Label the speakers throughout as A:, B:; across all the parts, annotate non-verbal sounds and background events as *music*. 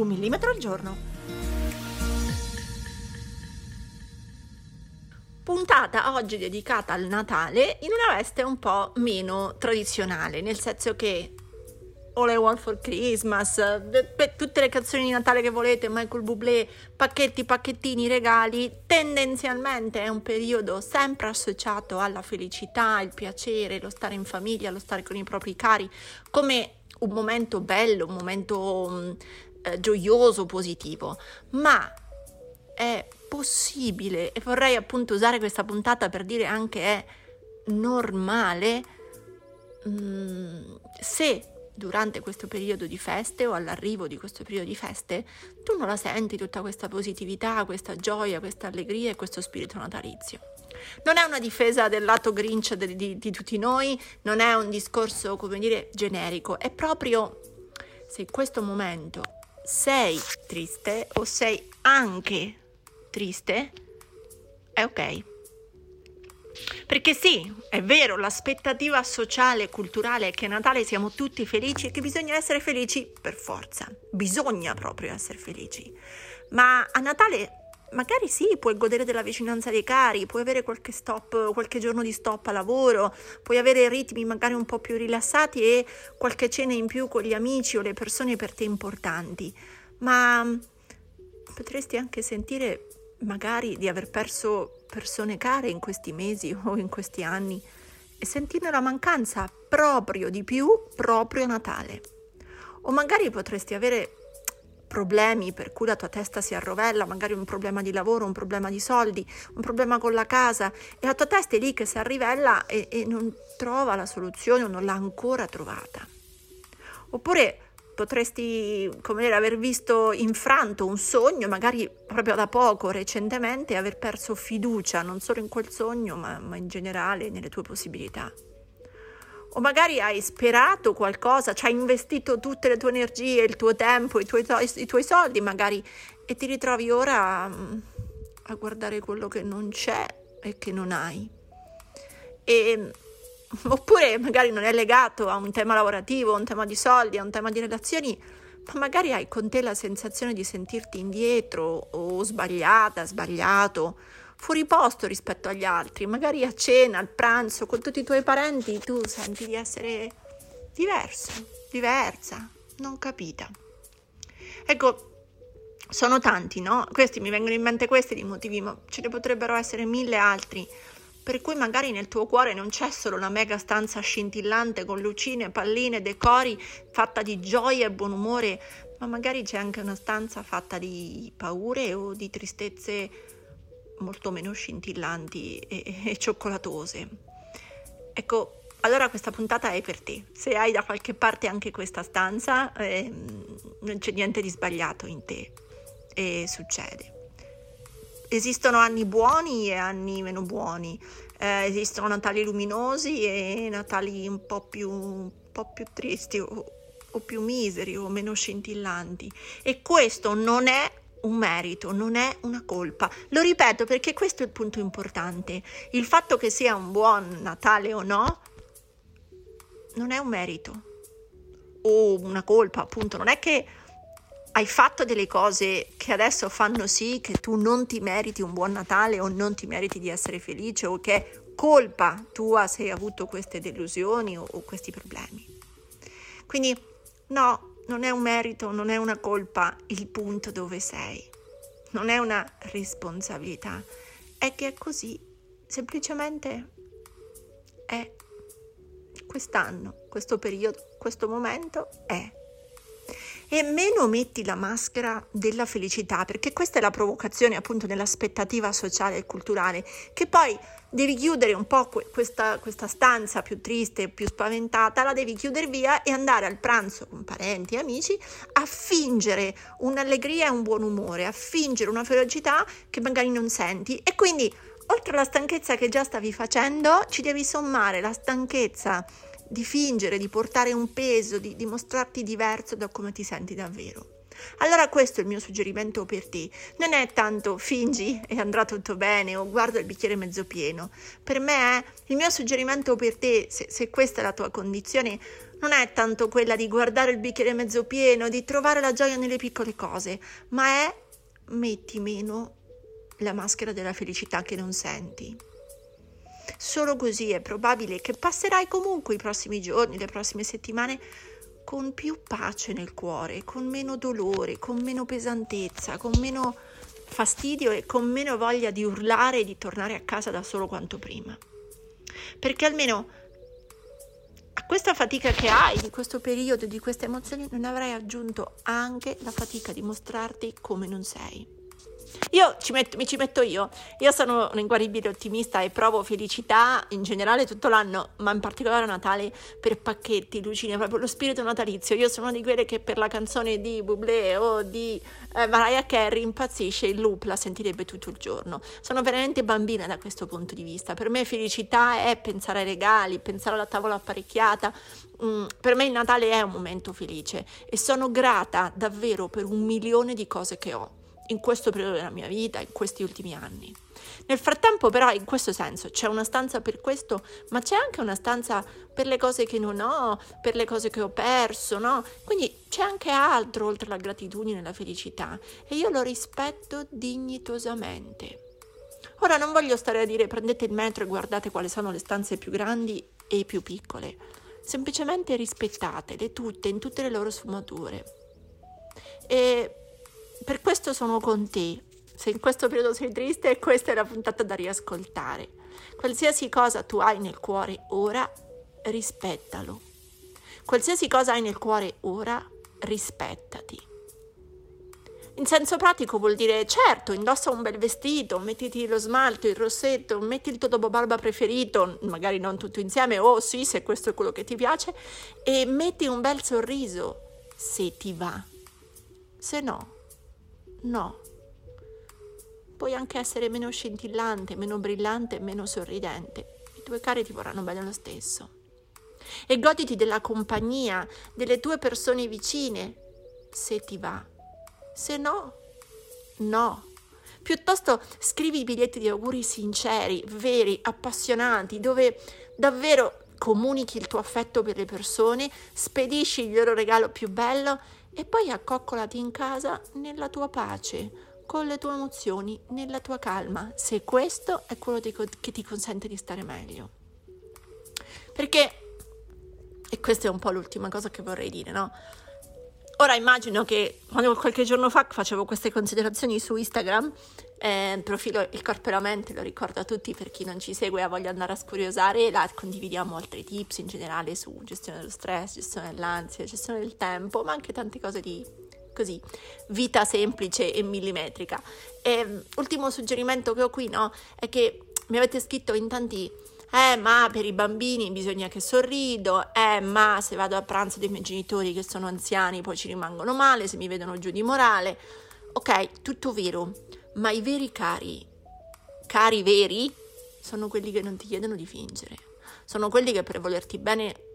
A: Un millimetro al giorno. Puntata oggi dedicata al Natale in una veste un po' meno tradizionale, nel senso che All I Want for Christmas, tutte le canzoni di Natale che volete, Michael Bublé, pacchetti, pacchettini, regali, tendenzialmente è un periodo sempre associato alla felicità, il piacere, lo stare in famiglia, lo stare con i propri cari, come un momento bello, un momento eh, gioioso, positivo, ma è possibile e vorrei appunto usare questa puntata per dire anche è normale mh, mm, se durante questo periodo di feste o all'arrivo di questo periodo di feste tu non la senti tutta questa positività, questa gioia, questa allegria e questo spirito natalizio. Non è una difesa del lato grinch di, di, di tutti noi, non è un discorso, come dire, generico, è proprio se questo momento sei triste o sei anche triste, è ok. Perché sì, è vero, l'aspettativa sociale e culturale è che a Natale siamo tutti felici e che bisogna essere felici per forza, bisogna proprio essere felici. Ma a Natale magari sì, puoi godere della vicinanza dei cari, puoi avere qualche stop, qualche giorno di stop a lavoro, puoi avere ritmi magari un po' più rilassati e qualche cena in più con gli amici o le persone per te importanti, ma potresti anche sentire magari di aver perso persone care in questi mesi *laughs* o in questi anni e sentirne la mancanza proprio di più proprio a Natale. O magari potresti avere problemi per cui la tua testa si arrovella, magari un problema di lavoro, un problema di soldi, un problema con la casa e la tua testa è lì che si arrivella e, e non trova la soluzione o non l'ha ancora trovata. Oppure potresti, come dire, aver visto infranto un sogno, magari proprio da poco, recentemente, e aver perso fiducia non solo in quel sogno, ma, ma in generale nelle tue possibilità o magari hai sperato qualcosa, ci hai investito tutte le tue energie, il tuo tempo, i tuoi, i tuoi soldi magari e ti ritrovi ora a, mm, a, guardare quello che non c'è e che non hai. E, mm, oppure magari non è legato a un tema lavorativo, a un tema di soldi, a un tema di relazioni, ma magari hai con te la sensazione di sentirti indietro o sbagliata, sbagliato fuori posto rispetto agli altri, magari a cena, al pranzo, con tutti i tuoi parenti, tu senti di essere diverso, diversa, non capita. Ecco, sono tanti, no? Questi mi vengono in mente questi di motivi, ma ce ne potrebbero essere mille altri. Per cui magari nel tuo cuore non c'è solo una mega stanza scintillante con lucine, palline, decori, fatta di gioia e buon umore, ma magari c'è anche una stanza fatta di paure o di tristezze molto meno scintillanti e, e cioccolatose. Ecco, allora questa puntata è per te. Se hai da qualche parte anche questa stanza, eh, non c'è niente di sbagliato in te e succede. Esistono anni buoni e anni meno buoni, eh, esistono Natali luminosi e Natali un po' più, un po più tristi o, o più miseri o meno scintillanti. E questo non è un merito, non è una colpa. Lo ripeto perché questo è il punto importante. Il fatto che sia un buon Natale o no non è un merito o una colpa, appunto, non è che hai fatto delle cose che adesso fanno sì che tu non ti meriti un buon Natale o non ti meriti di essere felice o che è colpa tua se hai avuto queste delusioni o, o questi problemi. Quindi no, non è un merito, non è una colpa il punto dove sei, non è una responsabilità, è che è così, semplicemente è quest'anno, questo periodo, questo momento è. E meno metti la maschera della felicità, perché questa è la provocazione appunto dell'aspettativa sociale e culturale, che poi devi chiudere un po' questa, questa stanza più triste, più spaventata, la devi chiudere via e andare al pranzo con parenti e amici a fingere un'allegria e un buon umore, a fingere una felicità che magari non senti. E quindi oltre alla stanchezza che già stavi facendo, ci devi sommare la stanchezza di fingere, di portare un peso, di dimostrarti diverso da come ti senti davvero. Allora questo è il mio suggerimento per te. Non è tanto fingi e andrà tutto bene o guarda il bicchiere mezzo pieno. Per me eh, il mio suggerimento per te, se, se questa è la tua condizione, non è tanto quella di guardare il bicchiere mezzo pieno, di trovare la gioia nelle piccole cose, ma è metti meno la maschera della felicità che non senti. Solo così è probabile che passerai comunque i prossimi giorni, le prossime settimane con più pace nel cuore, con meno dolore, con meno pesantezza, con meno fastidio e con meno voglia di urlare e di tornare a casa da solo quanto prima. Perché almeno a questa fatica che hai di questo periodo, di queste emozioni, non avrai aggiunto anche la fatica di mostrarti come non sei. Io ci metto, mi ci metto io. Io sono un inguaribile ottimista e provo felicità in generale tutto l'anno, ma in particolare a Natale per pacchetti, lucine, proprio lo spirito natalizio. Io sono di quelle che per la canzone di Bublé o di eh, Mariah Carey impazzisce il loop, la sentirebbe tutto il giorno. Sono veramente bambina da questo punto di vista. Per me felicità è pensare ai regali, pensare alla tavola apparecchiata. Mm, per me il Natale è un momento felice e sono grata davvero per un milione di cose che ho in questo periodo della mia vita, in questi ultimi anni. Nel frattempo però in questo senso c'è una stanza per questo, ma c'è anche una stanza per le cose che non ho, per le cose che ho perso, no? Quindi c'è anche altro oltre la gratitudine e la felicità e io lo rispetto dignitosamente. Ora non voglio stare a dire prendete il metro e guardate quali sono le stanze più grandi e più piccole, semplicemente rispettatele tutte in tutte le loro sfumature. E per questo sono con te. Se in questo periodo sei triste, questa è la puntata da riascoltare. Qualsiasi cosa tu hai nel cuore ora, rispettalo. Qualsiasi cosa hai nel cuore ora, rispettati. In senso pratico vuol dire, certo, indossa un bel vestito, mettiti lo smalto, il rossetto, metti il tuo dopo barba preferito, magari non tutto insieme, o oh, sì, se questo è quello che ti piace, e metti un bel sorriso, se ti va. Se no, No. Puoi anche essere meno scintillante, meno brillante, meno sorridente. I tuoi cari ti vorranno bene lo stesso. E goditi della compagnia delle tue persone vicine, se ti va. Se no, no. Piuttosto scrivi biglietti di auguri sinceri, veri, appassionati, dove davvero comunichi il tuo affetto per le persone, spedisci il loro regalo più bello e poi accoccolati in casa nella tua pace, con le tue emozioni, nella tua calma, se questo è quello che ti consente di stare meglio. Perché, e questa è un po' l'ultima cosa che vorrei dire, no? Ora immagino che quando qualche giorno fa facevo queste considerazioni su Instagram, eh, il profilo Il Corpo e la Mente lo ricordo a tutti per chi non ci segue e voglia andare a scuriosare, là condividiamo altri tips in generale su gestione dello stress, gestione dell'ansia, gestione del tempo, ma anche tante cose di così, vita semplice e millimetrica. E, ultimo suggerimento che ho qui, no, è che mi avete scritto in tanti eh ma per i bambini bisogna che sorrido, eh ma se vado a pranzo dei miei genitori che sono anziani poi ci rimangono male, se mi vedono giù di morale. Ok, tutto vero, ma i veri cari, cari veri, sono quelli che non ti chiedono di fingere, sono quelli che per volerti bene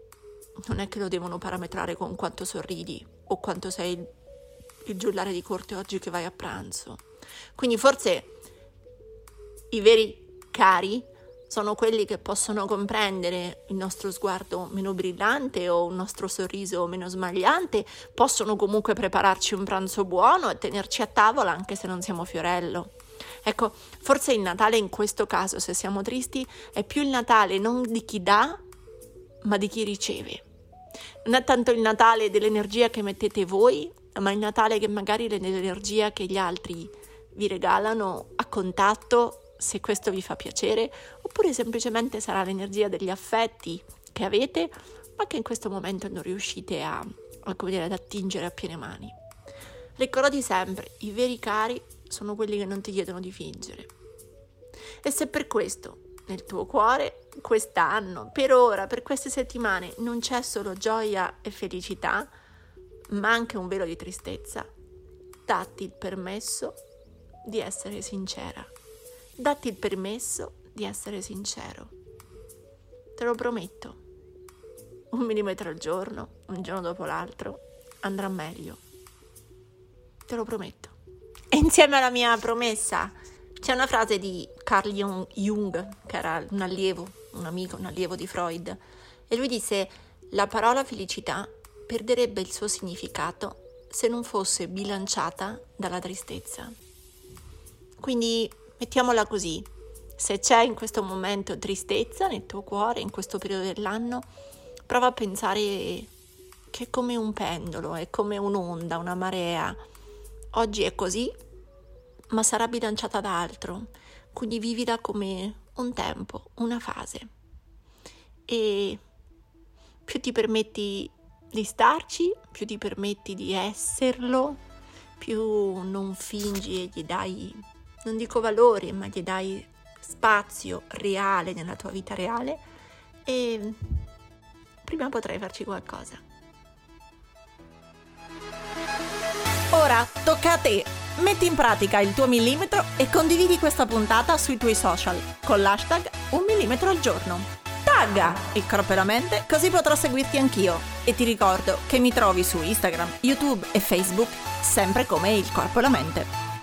A: non è che lo devono parametrare con quanto sorridi o quanto sei il, il giullare di corte oggi che vai a pranzo. Quindi forse i veri cari sono quelli che possono comprendere il nostro sguardo meno brillante o il nostro sorriso meno smagliante, possono comunque prepararci un pranzo buono e tenerci a tavola anche se non siamo fiorello. Ecco, forse il Natale in questo caso, se siamo tristi, è più il Natale non di chi dà, ma di chi riceve. Non è tanto il Natale dell'energia che mettete voi, ma il Natale che magari l'energia che gli altri vi regalano a contatto se questo vi fa piacere, oppure semplicemente sarà l'energia degli affetti che avete, ma che in questo momento non riuscite a, come dire, da attingere a piene mani. Ricordati sempre, i veri cari sono quelli che non ti chiedono di fingere. E se per questo nel tuo cuore quest'anno, per ora, per queste settimane, non c'è solo gioia e felicità, ma anche un velo di tristezza, datti il permesso di essere sincera. Datti il permesso di essere sincero. Te lo prometto. Un millimetro al giorno, un giorno dopo l'altro, andrà meglio. Te lo prometto. E insieme alla mia promessa c'è una frase di Carl Jung, che era un allievo, un amico, un allievo di Freud, e lui disse la parola felicità perderebbe il suo significato se non fosse bilanciata dalla tristezza. Quindi mettiamola così, se c'è in questo momento tristezza nel tuo cuore, in questo periodo dell'anno, prova a pensare che è come un pendolo, è come un'onda, una marea. Oggi è così, ma sarà bilanciata da altro, quindi vivila come un tempo, una fase. E più ti permetti di starci, più ti permetti di esserlo, più non fingi e gli dai, non dico valore, ma gli dai spazio reale nella tua vita reale e prima potrai farci qualcosa.
B: Ora tocca a te. Metti in pratica il tuo millimetro e condividi questa puntata sui tuoi social con l'hashtag un millimetro al giorno. Tagga il corpo e la mente così potrò seguirti anch'io. E ti ricordo che mi trovi su Instagram, YouTube e Facebook sempre come il corpo e la mente.